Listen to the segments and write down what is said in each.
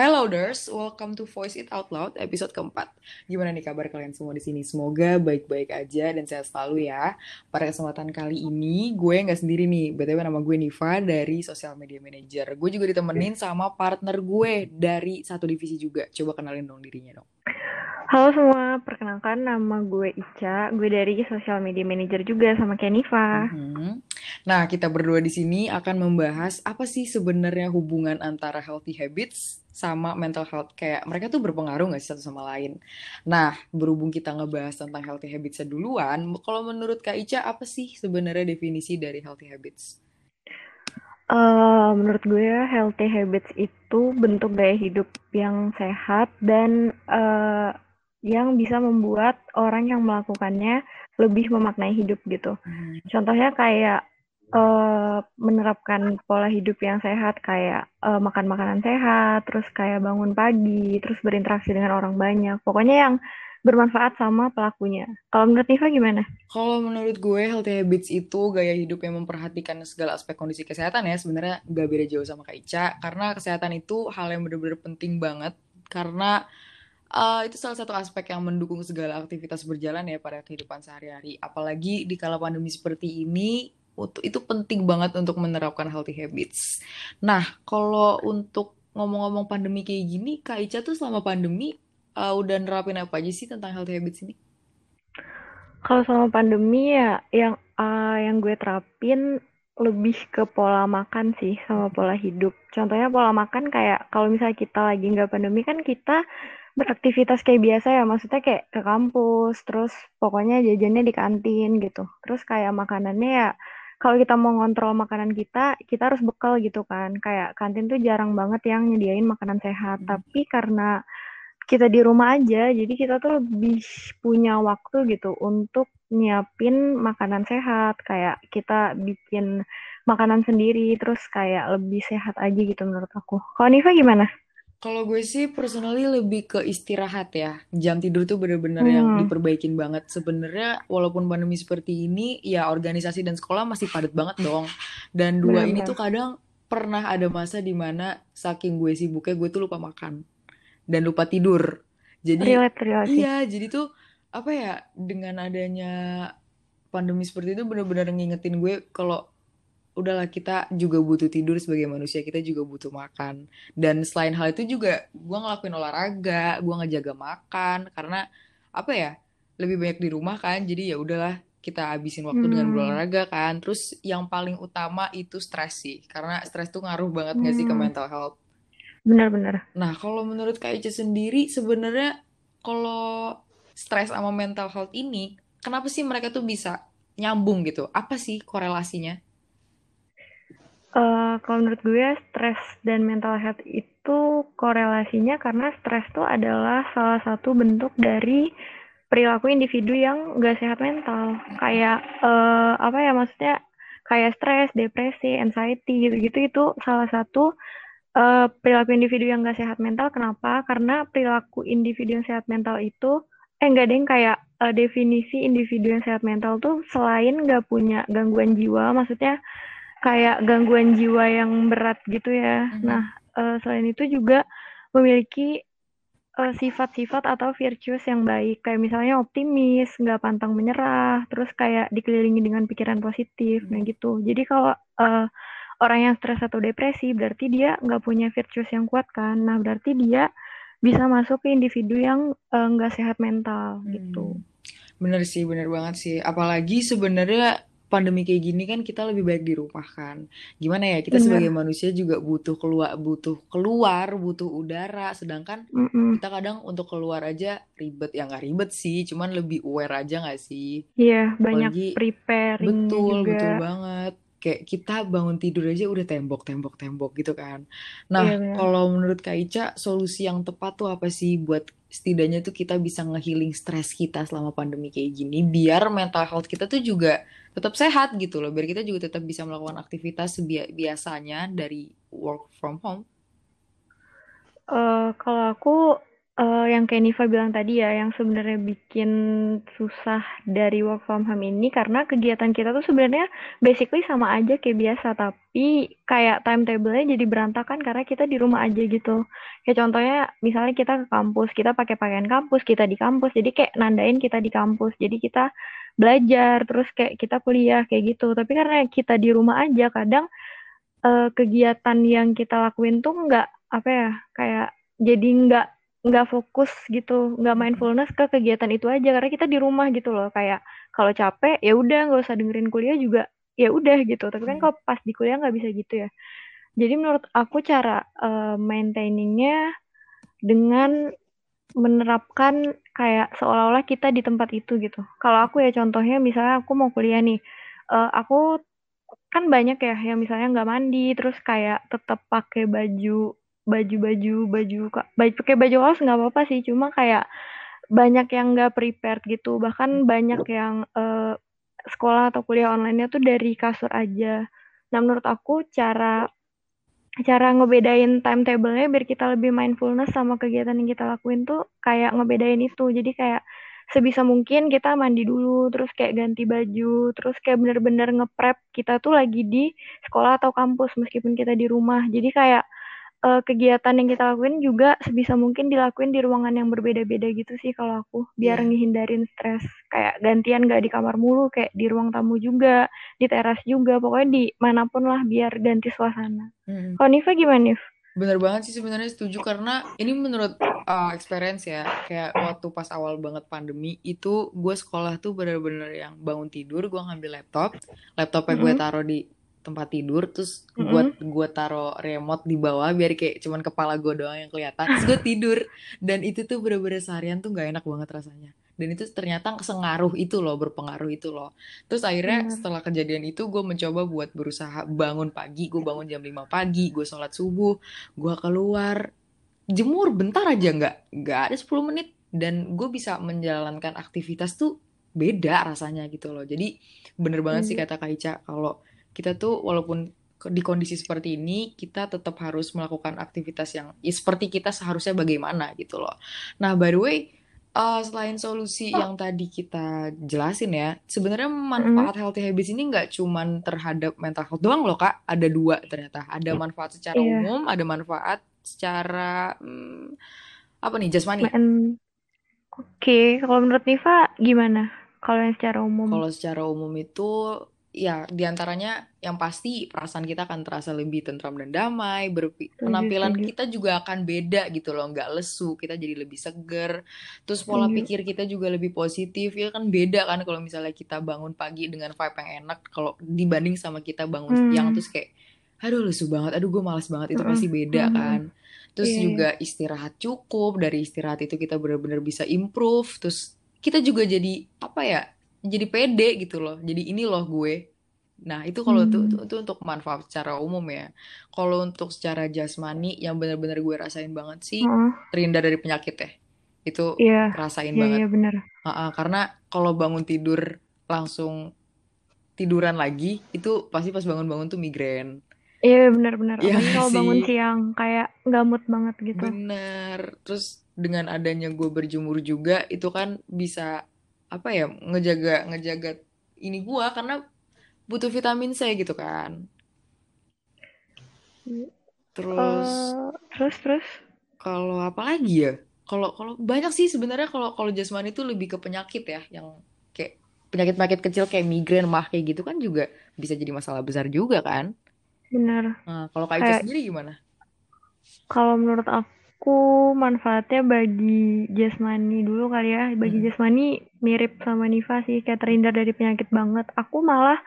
Hello Louders, welcome to Voice It Out Loud episode keempat. Gimana nih kabar kalian semua di sini? Semoga baik-baik aja dan sehat selalu ya. Pada kesempatan kali ini gue nggak sendiri nih, btw nama gue Niva dari Social Media Manager. Gue juga ditemenin sama partner gue dari satu divisi juga. Coba kenalin dong dirinya dong. Halo semua, perkenalkan nama gue Ica, gue dari Social Media Manager juga sama Keniva. Mm -hmm. Nah, kita berdua di sini akan membahas apa sih sebenarnya hubungan antara healthy habits sama mental health. Kayak mereka tuh berpengaruh nggak sih satu sama lain? Nah, berhubung kita ngebahas tentang healthy habits duluan, kalau menurut Kak Ica apa sih sebenarnya definisi dari healthy habits? Uh, menurut gue healthy habits itu bentuk gaya hidup yang sehat dan uh, yang bisa membuat orang yang melakukannya lebih memaknai hidup gitu. Hmm. Contohnya kayak uh, menerapkan pola hidup yang sehat kayak uh, makan makanan sehat, terus kayak bangun pagi, terus berinteraksi dengan orang banyak. Pokoknya yang bermanfaat sama pelakunya. Kalau menurut Niva gimana? Kalau menurut gue healthy habits itu gaya hidup yang memperhatikan segala aspek kondisi kesehatan ya sebenarnya gak beda jauh sama Kak Ica karena kesehatan itu hal yang benar-benar penting banget karena uh, itu salah satu aspek yang mendukung segala aktivitas berjalan ya pada kehidupan sehari-hari. Apalagi di kala pandemi seperti ini, itu penting banget untuk menerapkan healthy habits. Nah, kalau untuk ngomong-ngomong pandemi kayak gini, Kak Ica tuh selama pandemi uh, udah nerapin apa aja sih tentang healthy habits ini? Kalau selama pandemi ya, yang uh, yang gue terapin lebih ke pola makan sih sama pola hidup. Contohnya pola makan kayak kalau misalnya kita lagi nggak pandemi kan kita beraktivitas kayak biasa ya maksudnya kayak ke kampus terus pokoknya jajannya di kantin gitu. Terus kayak makanannya ya kalau kita mau ngontrol makanan kita kita harus bekal gitu kan. Kayak kantin tuh jarang banget yang nyediain makanan sehat. Hmm. tapi karena kita di rumah aja jadi kita tuh lebih punya waktu gitu untuk nyiapin makanan sehat. Kayak kita bikin makanan sendiri terus kayak lebih sehat aja gitu menurut aku. Kalau Niva gimana? Kalau gue sih personally lebih ke istirahat ya. Jam tidur tuh bener-bener hmm. yang diperbaikin banget. Sebenarnya walaupun pandemi seperti ini, ya organisasi dan sekolah masih padat banget dong. Dan dua Bener. ini tuh kadang pernah ada masa di mana saking gue sibuknya gue tuh lupa makan dan lupa tidur. Jadi relate, relate. iya, jadi tuh apa ya dengan adanya pandemi seperti itu bener-bener ngingetin gue kalau udahlah kita juga butuh tidur sebagai manusia kita juga butuh makan dan selain hal itu juga gue ngelakuin olahraga gue ngejaga makan karena apa ya lebih banyak di rumah kan jadi ya udahlah kita habisin waktu hmm. dengan berolahraga kan terus yang paling utama itu stres sih karena stres tuh ngaruh banget hmm. gak sih ke hmm. mental health benar-benar nah kalau menurut Kak Ica sendiri sebenarnya kalau stres sama mental health ini kenapa sih mereka tuh bisa nyambung gitu apa sih korelasinya Uh, kalau menurut gue stres dan mental health itu korelasinya karena stres itu adalah salah satu bentuk dari perilaku individu yang gak sehat mental. Kayak uh, apa ya maksudnya kayak stres, depresi, anxiety gitu-gitu itu salah satu uh, perilaku individu yang gak sehat mental. Kenapa? Karena perilaku individu yang sehat mental itu eh enggak deh kayak uh, definisi individu yang sehat mental tuh selain gak punya gangguan jiwa, maksudnya kayak gangguan jiwa yang berat gitu ya. Mm-hmm. Nah, uh, selain itu juga memiliki uh, sifat-sifat atau virtues yang baik, kayak misalnya optimis, nggak pantang menyerah, terus kayak dikelilingi dengan pikiran positif, mm-hmm. nah gitu. Jadi kalau uh, orang yang stres atau depresi, berarti dia nggak punya virtues yang kuat kan. Nah, berarti dia bisa masuk ke individu yang nggak uh, sehat mental hmm. gitu. Bener sih, bener banget sih. Apalagi sebenarnya pandemi kayak gini kan kita lebih baik di rumah kan. Gimana ya kita Bener. sebagai manusia juga butuh keluar butuh keluar butuh udara. Sedangkan mm -mm. kita kadang untuk keluar aja ribet ya nggak ribet sih, cuman lebih aware aja nggak sih? Iya banyak Apalagi, preparing betul juga. betul banget. Kayak kita bangun tidur aja udah tembok tembok tembok gitu kan. Nah iya, kalau menurut Kak Ica solusi yang tepat tuh apa sih buat setidaknya tuh kita bisa ngehealing stres kita selama pandemi kayak gini biar mental health kita tuh juga tetap sehat gitu loh biar kita juga tetap bisa melakukan aktivitas biasanya dari work from home uh, kalau aku uh, yang kayak Niva bilang tadi ya, yang sebenarnya bikin susah dari work from home ini karena kegiatan kita tuh sebenarnya basically sama aja kayak biasa, tapi kayak timetable-nya jadi berantakan karena kita di rumah aja gitu. Kayak contohnya misalnya kita ke kampus, kita pakai pakaian kampus, kita di kampus, jadi kayak nandain kita di kampus. Jadi kita belajar, terus kayak kita kuliah kayak gitu. Tapi karena kita di rumah aja, kadang uh, kegiatan yang kita lakuin tuh nggak apa ya, kayak jadi nggak nggak fokus gitu, nggak mindfulness ke kegiatan itu aja karena kita di rumah gitu loh. Kayak kalau capek ya udah nggak usah dengerin kuliah juga ya udah gitu. Tapi kan hmm. kalau pas di kuliah nggak bisa gitu ya. Jadi menurut aku cara uh, maintainingnya dengan menerapkan kayak seolah-olah kita di tempat itu gitu. Kalau aku ya contohnya misalnya aku mau kuliah nih, uh, aku kan banyak ya yang misalnya nggak mandi terus kayak tetap pakai baju baju-baju baju baju pakai baju kaos nggak apa-apa sih cuma kayak banyak yang nggak prepared gitu bahkan banyak yang uh, sekolah atau kuliah online-nya tuh dari kasur aja nah menurut aku cara cara ngebedain timetable-nya biar kita lebih mindfulness sama kegiatan yang kita lakuin tuh kayak ngebedain itu. Jadi kayak sebisa mungkin kita mandi dulu terus kayak ganti baju terus kayak bener-bener ngeprep kita tuh lagi di sekolah atau kampus meskipun kita di rumah. Jadi kayak uh, kegiatan yang kita lakuin juga sebisa mungkin dilakuin di ruangan yang berbeda-beda gitu sih kalau aku biar yeah. ngehindarin stres kayak gantian gak di kamar mulu kayak di ruang tamu juga di teras juga pokoknya di mana pun lah biar ganti suasana. Hmm. Kalau Niva gimana Niv? Bener banget sih sebenarnya setuju karena ini menurut uh, experience ya kayak waktu pas awal banget pandemi itu gue sekolah tuh bener-bener yang bangun tidur gue ngambil laptop laptopnya mm -hmm. gue taruh di tempat tidur terus gue mm -hmm. gue taro remote di bawah biar kayak cuman kepala gue doang yang kelihatan terus gue tidur dan itu tuh bener-bener seharian tuh nggak enak banget rasanya dan itu ternyata sengaruh itu loh berpengaruh itu loh terus akhirnya mm. setelah kejadian itu gue mencoba buat berusaha bangun pagi gue bangun jam 5 pagi gue sholat subuh gue keluar jemur bentar aja nggak nggak ada 10 menit dan gue bisa menjalankan aktivitas tuh beda rasanya gitu loh jadi bener banget mm. sih kata Kak Ica kalau kita tuh walaupun di kondisi seperti ini kita tetap harus melakukan aktivitas yang ya, seperti kita seharusnya bagaimana gitu loh. Nah, by the way, uh, selain solusi oh. yang tadi kita jelasin ya, sebenarnya manfaat mm. healthy habits ini nggak cuman terhadap mental health doang loh kak. Ada dua ternyata. Ada manfaat secara yeah. umum, ada manfaat secara hmm, apa nih jasmani. Oke, okay. kalau menurut Niva gimana? Kalau yang secara umum? Kalau secara umum itu ya di antaranya yang pasti perasaan kita akan terasa lebih tentram dan damai berpi penampilan kita juga akan beda gitu loh nggak lesu kita jadi lebih seger terus pola pikir kita juga lebih positif ya kan beda kan kalau misalnya kita bangun pagi dengan vibe yang enak kalau dibanding sama kita bangun hmm. siang terus kayak aduh lesu banget aduh gue malas banget itu pasti beda hmm. kan terus yeah. juga istirahat cukup dari istirahat itu kita benar-benar bisa improve terus kita juga jadi apa ya jadi pede gitu loh jadi ini loh gue nah itu kalau hmm. itu, itu untuk manfaat secara umum ya kalau untuk secara jasmani yang benar-benar gue rasain banget sih hmm. terhindar dari penyakit ya itu yeah. rasain yeah, banget yeah, bener. Uh -uh, karena kalau bangun tidur langsung tiduran lagi itu pasti pas bangun-bangun tuh migrain Iya benar-benar. Ya, kalau bangun siang kayak gamut banget gitu. Bener. Terus dengan adanya gue berjemur juga itu kan bisa apa ya ngejaga ngejaga ini gua karena butuh vitamin C gitu kan. Terus uh, terus terus? kalau apa lagi ya? Kalau kalau banyak sih sebenarnya kalau kalau jasmani itu lebih ke penyakit ya yang kayak penyakit penyakit kecil kayak migrain mah kayak gitu kan juga bisa jadi masalah besar juga kan. Benar nah, kalau kayak sendiri gimana? kalau menurut aku aku manfaatnya bagi jasmani dulu kali ya. Bagi hmm. jasmani mirip sama Niva sih, kayak terhindar dari penyakit banget. Aku malah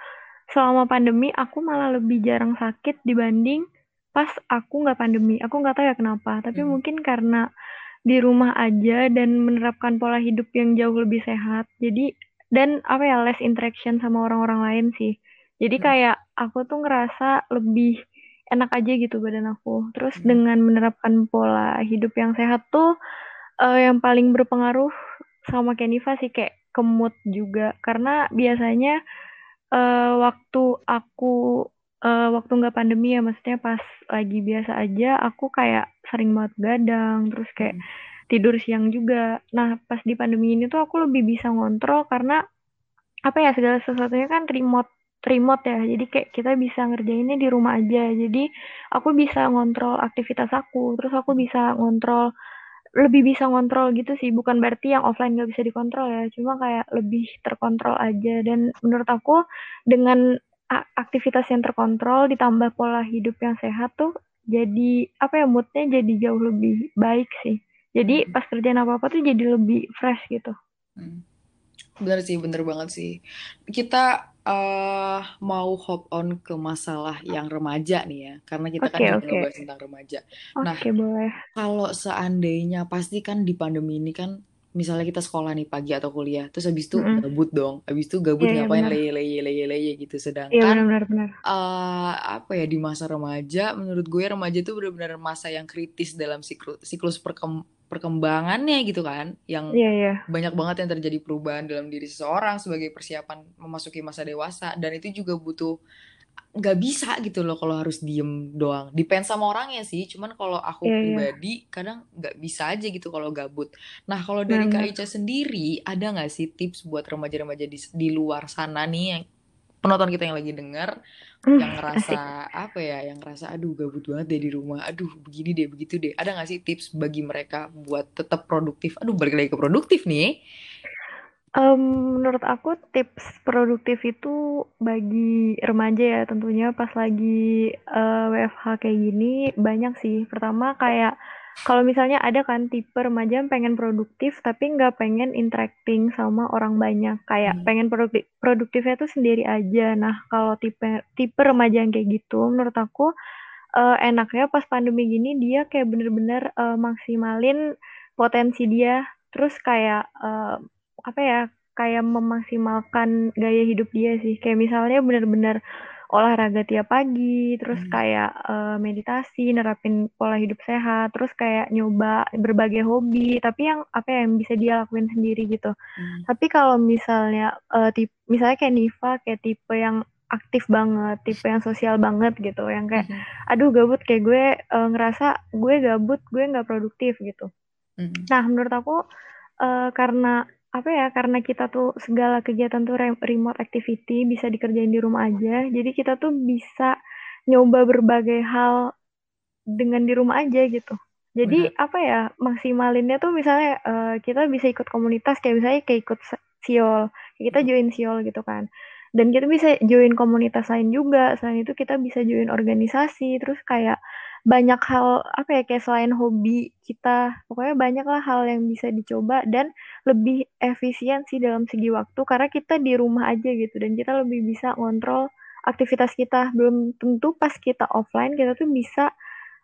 selama pandemi aku malah lebih jarang sakit dibanding pas aku nggak pandemi. Aku nggak tahu ya kenapa, tapi hmm. mungkin karena di rumah aja dan menerapkan pola hidup yang jauh lebih sehat. Jadi dan apa ya less interaction sama orang-orang lain sih. Jadi hmm. kayak aku tuh ngerasa lebih enak aja gitu badan aku. Terus hmm. dengan menerapkan pola hidup yang sehat tuh uh, yang paling berpengaruh sama Keniva sih kayak kemut juga karena biasanya uh, waktu aku uh, waktu nggak pandemi ya maksudnya pas lagi biasa aja aku kayak sering banget gadang terus kayak hmm. tidur siang juga. Nah, pas di pandemi ini tuh aku lebih bisa ngontrol karena apa ya segala sesuatunya kan remote remote ya. Jadi kayak kita bisa ngerjainnya di rumah aja. Jadi aku bisa ngontrol aktivitas aku, terus aku bisa ngontrol lebih bisa ngontrol gitu sih. Bukan berarti yang offline nggak bisa dikontrol ya. Cuma kayak lebih terkontrol aja. Dan menurut aku dengan aktivitas yang terkontrol ditambah pola hidup yang sehat tuh jadi apa ya moodnya jadi jauh lebih baik sih. Jadi hmm. pas kerjaan apa apa tuh jadi lebih fresh gitu. Hmm. Bener sih, bener banget sih. Kita uh, mau hop on ke masalah yang remaja nih ya, karena kita okay, kan okay. ngebahas tentang remaja. Okay, nah, boleh. Kalau seandainya pasti kan di pandemi ini kan misalnya kita sekolah nih pagi atau kuliah terus habis itu mm-hmm. gabut dong habis itu gabut yeah, iya, ngapain leye leye leye leye gitu sedangkan yeah, benar, benar. Uh, apa ya di masa remaja menurut gue remaja itu benar-benar masa yang kritis dalam siklus siklus perkem perkembangannya gitu kan yang yeah, yeah. banyak banget yang terjadi perubahan dalam diri seseorang sebagai persiapan memasuki masa dewasa dan itu juga butuh nggak bisa gitu loh kalau harus diem doang. Depend sama orangnya sih. Cuman kalau aku yeah, iya. pribadi yeah. kadang nggak bisa aja gitu kalau gabut. Nah kalau dari Kak Ica sendiri ada nggak sih tips buat remaja-remaja di, di luar sana nih yang penonton kita yang lagi denger mm, yang ngerasa asik. apa ya yang ngerasa aduh gabut banget deh di rumah aduh begini deh begitu deh ada nggak sih tips bagi mereka buat tetap produktif aduh balik lagi ke produktif nih Um, menurut aku tips produktif itu bagi remaja ya tentunya pas lagi uh, eh, WFH kayak gini banyak sih. Pertama kayak kalau misalnya ada kan tipe remaja yang pengen produktif tapi nggak pengen interacting sama orang banyak kayak hmm. pengen produktif produktifnya tuh sendiri aja. Nah kalau tipe tipe remaja yang kayak gitu menurut aku uh, enaknya pas pandemi gini dia kayak bener-bener uh, maksimalin potensi dia terus kayak uh, apa ya kayak memaksimalkan gaya hidup dia sih kayak misalnya benar-benar olahraga tiap pagi terus hmm. kayak uh, meditasi nerapin pola hidup sehat terus kayak nyoba berbagai hobi tapi yang apa ya, yang bisa dia lakuin sendiri gitu hmm. tapi kalau misalnya uh, tip misalnya kayak Niva kayak tipe yang aktif banget tipe yang sosial banget gitu yang kayak hmm. aduh gabut kayak gue uh, ngerasa gue gabut gue nggak produktif gitu hmm. nah menurut aku uh, karena apa ya karena kita tuh segala kegiatan tuh remote activity bisa dikerjain di rumah aja jadi kita tuh bisa nyoba berbagai hal dengan di rumah aja gitu. Jadi Bener. apa ya maksimalinnya tuh misalnya uh, kita bisa ikut komunitas kayak misalnya kayak ikut siol. Kita join siol gitu kan dan kita bisa join komunitas lain juga. Selain itu kita bisa join organisasi. Terus kayak banyak hal apa ya kayak selain hobi kita pokoknya banyak lah hal yang bisa dicoba dan lebih efisien sih dalam segi waktu karena kita di rumah aja gitu. Dan kita lebih bisa ngontrol aktivitas kita. Belum tentu pas kita offline kita tuh bisa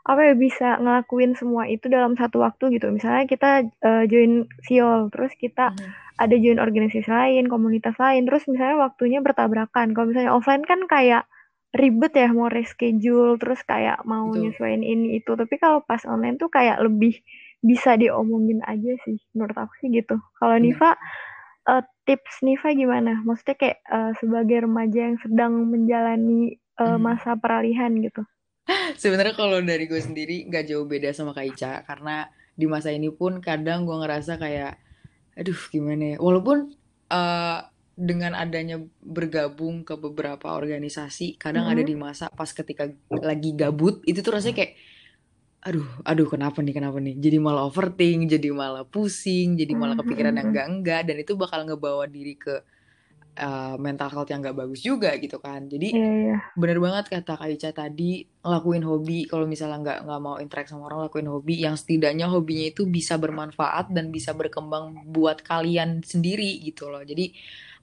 apa ya bisa ngelakuin semua itu dalam satu waktu gitu. Misalnya kita uh, join siol terus kita hmm. Ada join organisasi lain komunitas lain terus misalnya waktunya bertabrakan kalau misalnya offline kan kayak ribet ya mau reschedule terus kayak mau Betul. nyesuaiin ini itu tapi kalau pas online tuh kayak lebih bisa diomongin aja sih menurut aku sih gitu kalau hmm. Niva uh, tips Niva gimana maksudnya kayak uh, sebagai remaja yang sedang menjalani uh, hmm. masa peralihan gitu sebenarnya kalau dari gue sendiri nggak jauh beda sama Kak Ica karena di masa ini pun kadang gue ngerasa kayak aduh gimana ya? Walaupun uh, dengan adanya bergabung ke beberapa organisasi kadang mm -hmm. ada di masa pas ketika lagi gabut itu tuh rasanya kayak aduh aduh kenapa nih kenapa nih? Jadi malah overthink jadi malah pusing jadi malah kepikiran yang enggak enggak dan itu bakal ngebawa diri ke uh, mental health yang gak bagus juga gitu kan jadi yeah, yeah. bener banget kata Kak Ica tadi lakuin hobi kalau misalnya nggak nggak mau interaksi sama orang lakuin hobi yang setidaknya hobinya itu bisa bermanfaat dan bisa berkembang buat kalian sendiri gitu loh jadi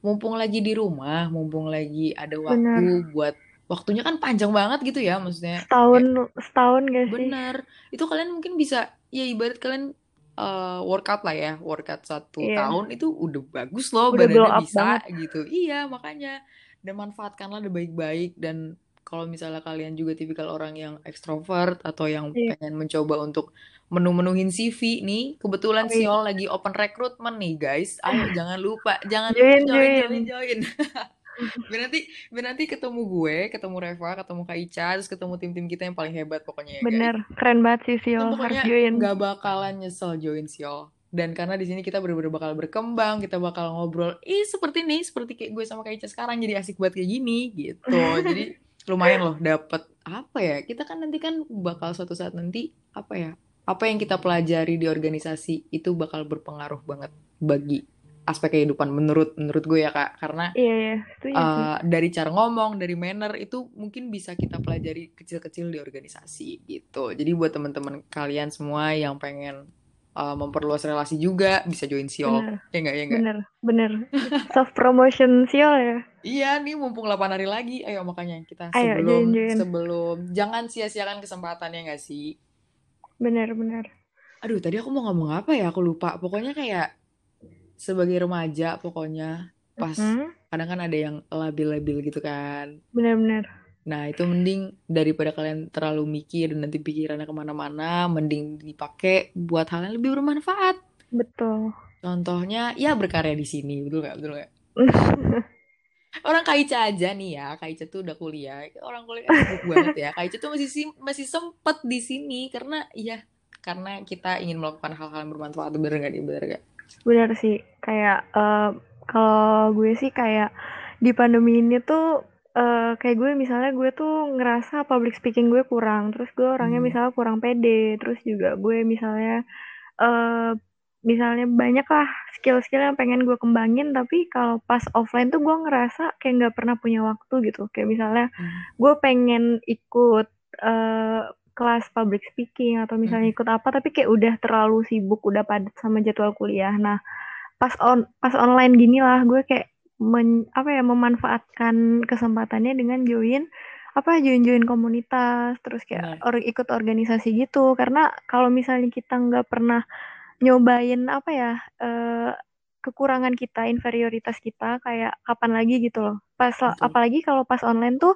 mumpung lagi di rumah, mumpung lagi ada waktu Bener. buat waktunya kan panjang banget gitu ya maksudnya. Setahun ya, setahun gak sih? Bener. Itu kalian mungkin bisa ya ibarat kalian uh, workout lah ya, workout satu yeah. tahun itu udah bagus loh, udah badannya bisa banget. gitu. Iya makanya dan manfaatkanlah baik-baik dan kalau misalnya kalian juga tipikal orang yang ekstrovert atau yang yeah. pengen mencoba untuk menu-menuhin CV nih. Kebetulan okay. Siol lagi open recruitment nih guys. Ayo jangan lupa, jangan join, lupa join join join. biar nanti biar nanti ketemu gue ketemu Reva ketemu Kak Ica terus ketemu tim-tim kita yang paling hebat pokoknya ya bener guys. keren banget sih Siol. Harus join. nggak bakalan nyesel join Siol. Dan karena di sini kita benar-benar bakal berkembang kita bakal ngobrol. Ih seperti nih seperti kayak gue sama Kak Ica sekarang jadi asik buat kayak gini gitu. Jadi lumayan loh dapat apa ya kita kan nanti kan bakal suatu saat nanti apa ya apa yang kita pelajari di organisasi itu bakal berpengaruh banget bagi aspek kehidupan menurut menurut gue ya kak. Karena iya, iya. uh, dari cara ngomong dari manner itu mungkin bisa kita pelajari kecil-kecil di organisasi gitu. Jadi buat teman-teman kalian semua yang pengen uh, memperluas relasi juga bisa join Siol. Ya enggak ya enggak bener bener. Soft promotion Siol ya? Iya nih mumpung 8 hari lagi. Ayo makanya kita ayo, sebelum join, join. sebelum. Jangan sia-siakan kesempatannya enggak sih? Bener bener. Aduh tadi aku mau ngomong apa ya? Aku lupa. Pokoknya kayak sebagai remaja pokoknya pas mm-hmm. kadang kan ada yang labil-labil gitu kan. Benar-benar. Nah itu mending daripada kalian terlalu mikir dan nanti pikirannya ke mana-mana mending dipakai buat hal yang lebih bermanfaat. Betul. Contohnya ya berkarya di sini betul gak betul gak orang Kaica aja nih ya Kaica tuh udah kuliah. Orang kuliah kan sibuk banget ya. Kaica tuh masih masih sempet di sini karena ya karena kita ingin melakukan hal-hal yang bermanfaat. Bener gak nih? Bener gak benar sih kayak uh, kalau gue sih kayak di pandemi ini tuh uh, kayak gue misalnya gue tuh ngerasa public speaking gue kurang terus gue orangnya hmm. misalnya kurang pede terus juga gue misalnya uh, misalnya banyak lah skill-skill yang pengen gue kembangin tapi kalau pas offline tuh gue ngerasa kayak nggak pernah punya waktu gitu kayak misalnya hmm. gue pengen ikut uh, kelas public speaking atau misalnya ikut apa tapi kayak udah terlalu sibuk udah padat sama jadwal kuliah. Nah pas on pas online gini lah gue kayak men, apa ya memanfaatkan kesempatannya dengan join apa join join komunitas terus kayak or, ikut organisasi gitu. Karena kalau misalnya kita nggak pernah nyobain apa ya uh, kekurangan kita inferioritas kita kayak kapan lagi gitu loh. Pas Betul. apalagi kalau pas online tuh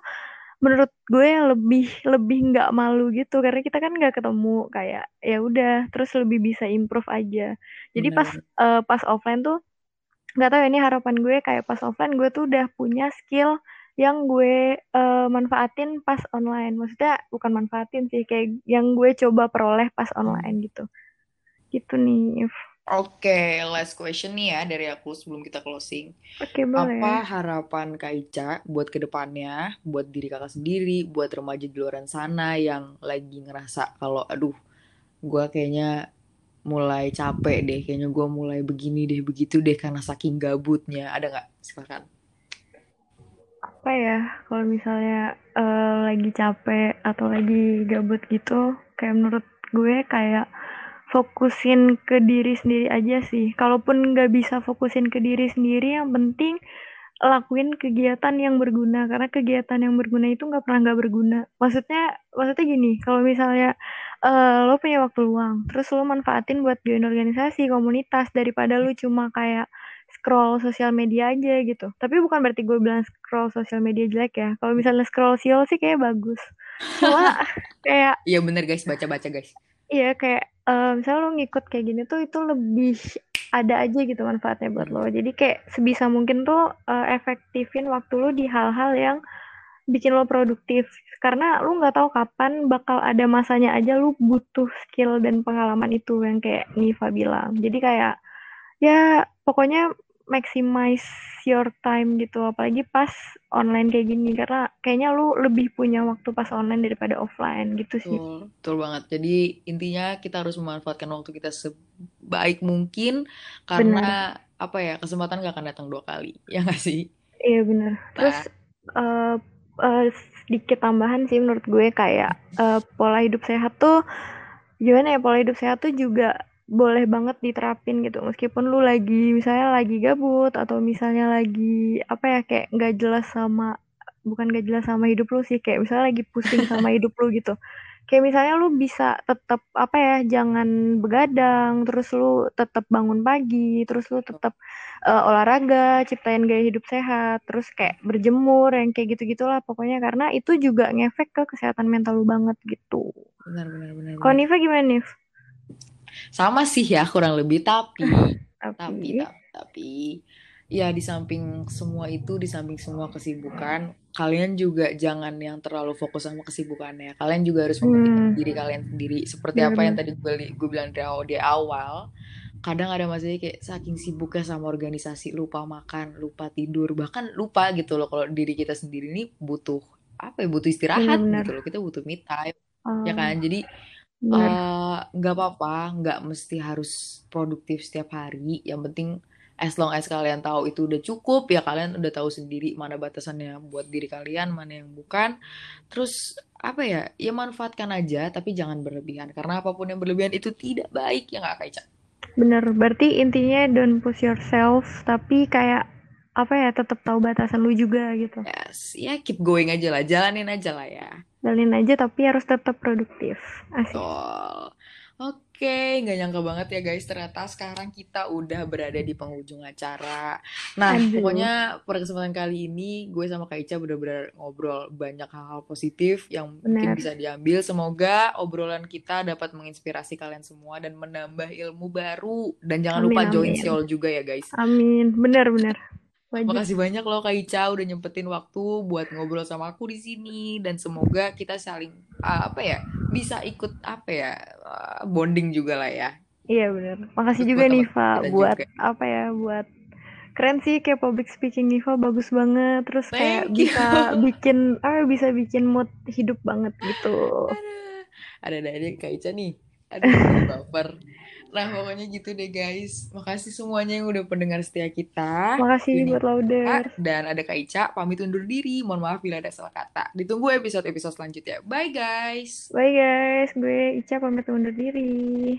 menurut gue lebih lebih nggak malu gitu. Karena kita kan nggak ketemu kayak ya udah terus lebih bisa improve aja. Jadi Benar. pas uh, pas offline tuh nggak tahu ya, ini harapan gue kayak pas offline gue tuh udah punya skill yang gue uh, manfaatin pas online. Maksudnya bukan manfaatin sih kayak yang gue coba peroleh pas hmm. online gitu. Gitu nih if Oke, okay, last question nih ya dari aku sebelum kita closing. Oke, okay, boleh. Apa harapan Kak Ica buat ke depannya, buat diri kakak sendiri, buat remaja di luar sana yang lagi ngerasa kalau aduh, gue kayaknya mulai capek deh, kayaknya gue mulai begini deh, begitu deh karena saking gabutnya. Ada nggak? Silakan. Apa ya, kalau misalnya uh, lagi capek atau lagi gabut gitu, kayak menurut gue kayak fokusin ke diri sendiri aja sih. Kalaupun nggak bisa fokusin ke diri sendiri, yang penting lakuin kegiatan yang berguna karena kegiatan yang berguna itu nggak pernah nggak berguna. Maksudnya, maksudnya gini, kalau misalnya uh, lo punya waktu luang, terus lo manfaatin buat join organisasi, komunitas daripada lo cuma kayak scroll sosial media aja gitu. Tapi bukan berarti gue bilang scroll sosial media jelek ya. Kalau misalnya scroll siol sih kayak bagus. Cuma kayak Iya bener guys, baca-baca guys. Iya kayak uh, misalnya lo ngikut kayak gini tuh itu lebih ada aja gitu manfaatnya buat lo. Jadi kayak sebisa mungkin tuh uh, efektifin waktu lo di hal-hal yang bikin lo produktif. Karena lo nggak tahu kapan bakal ada masanya aja lo butuh skill dan pengalaman itu yang kayak Niva bilang. Jadi kayak ya pokoknya maximize your time gitu apalagi pas online kayak gini. Karena kayaknya lu lebih punya waktu pas online daripada offline gitu sih. Betul, betul banget. Jadi intinya kita harus memanfaatkan waktu kita sebaik mungkin karena bener. apa ya kesempatan gak akan datang dua kali ya gak sih? Iya benar. Terus uh, uh, sedikit tambahan sih menurut gue kayak uh, pola hidup sehat tuh gimana ya pola hidup sehat tuh juga boleh banget diterapin gitu meskipun lu lagi misalnya lagi gabut atau misalnya lagi apa ya kayak nggak jelas sama bukan nggak jelas sama hidup lu sih kayak misalnya lagi pusing sama hidup lu gitu kayak misalnya lu bisa tetap apa ya jangan begadang terus lu tetap bangun pagi terus lu tetap uh, eh, olahraga ciptain gaya hidup sehat terus kayak berjemur yang kayak gitu gitulah pokoknya karena itu juga ngefek ke kesehatan mental lu banget gitu benar benar benar, benar. Niva gimana Nif? Sama sih ya kurang lebih tapi tapi tapi, tapi ya di samping semua itu, di samping semua kesibukan, kalian juga jangan yang terlalu fokus sama kesibukannya. Kalian juga harus memikirkan Hmm, diri kalian sendiri. Seperti apa yang tadi gue, gue bilang di awal, di awal, kadang ada masanya kayak saking sibuknya sama organisasi, lupa makan, lupa tidur, bahkan lupa gitu loh kalau diri kita sendiri ini butuh apa ya, butuh istirahat Benar-benar. gitu loh. Kita butuh me time, ya Oh, kan? Jadi benar. eh, nggak apa-apa, nggak mesti harus produktif setiap hari. Yang penting as long as kalian tahu itu udah cukup, ya kalian udah tahu sendiri mana batasannya buat diri kalian, mana yang bukan. Terus apa ya, ya manfaatkan aja, tapi jangan berlebihan. Karena apa pun yang berlebihan itu tidak baik, ya nggak Kak Ica? Bener, berarti intinya don't push yourself, tapi kayak apa ya, tetap tahu batasan lu juga gitu. Yes, ya keep going aja lah, jalanin aja lah ya. Jalanin aja tapi harus tetap produktif. Asik. Betul. Oke, nggak nyangka banget ya guys, ternyata sekarang kita udah berada di penghujung acara. Nah, Aduh. pokoknya pada kesempatan kali ini gue sama Kak Ica bener-bener ngobrol banyak hal-hal positif yang mungkin Benar. bisa diambil. Semoga obrolan kita dapat menginspirasi kalian semua dan menambah ilmu baru. Dan jangan Amin, lupa join amin. Siol juga ya guys. Amin. Bener-bener. Wajib. Makasih banyak loh Kak Ica udah nyempetin waktu buat ngobrol sama aku di sini dan semoga kita saling uh, apa ya bisa ikut apa ya uh, bonding juga lah ya. Iya bener. Makasih Terus juga nih, Fa, buat juga. apa ya, buat keren sih kayak public speaking Niva bagus banget. Terus kayak Thank you. bisa bikin apa bisa bikin mood hidup banget gitu. Ada ada aja Kak Ica nih. Aduh, jadi baper. Nah, pokoknya gitu deh guys. Makasih semuanya yang udah pendengar setia kita. Makasih Ini buat Lauder. dan ada Kak Ica pamit undur diri. Mohon maaf bila ada salah kata. Ditunggu episode-episode selanjutnya. Bye guys. Bye guys, gue Ica pamit undur diri.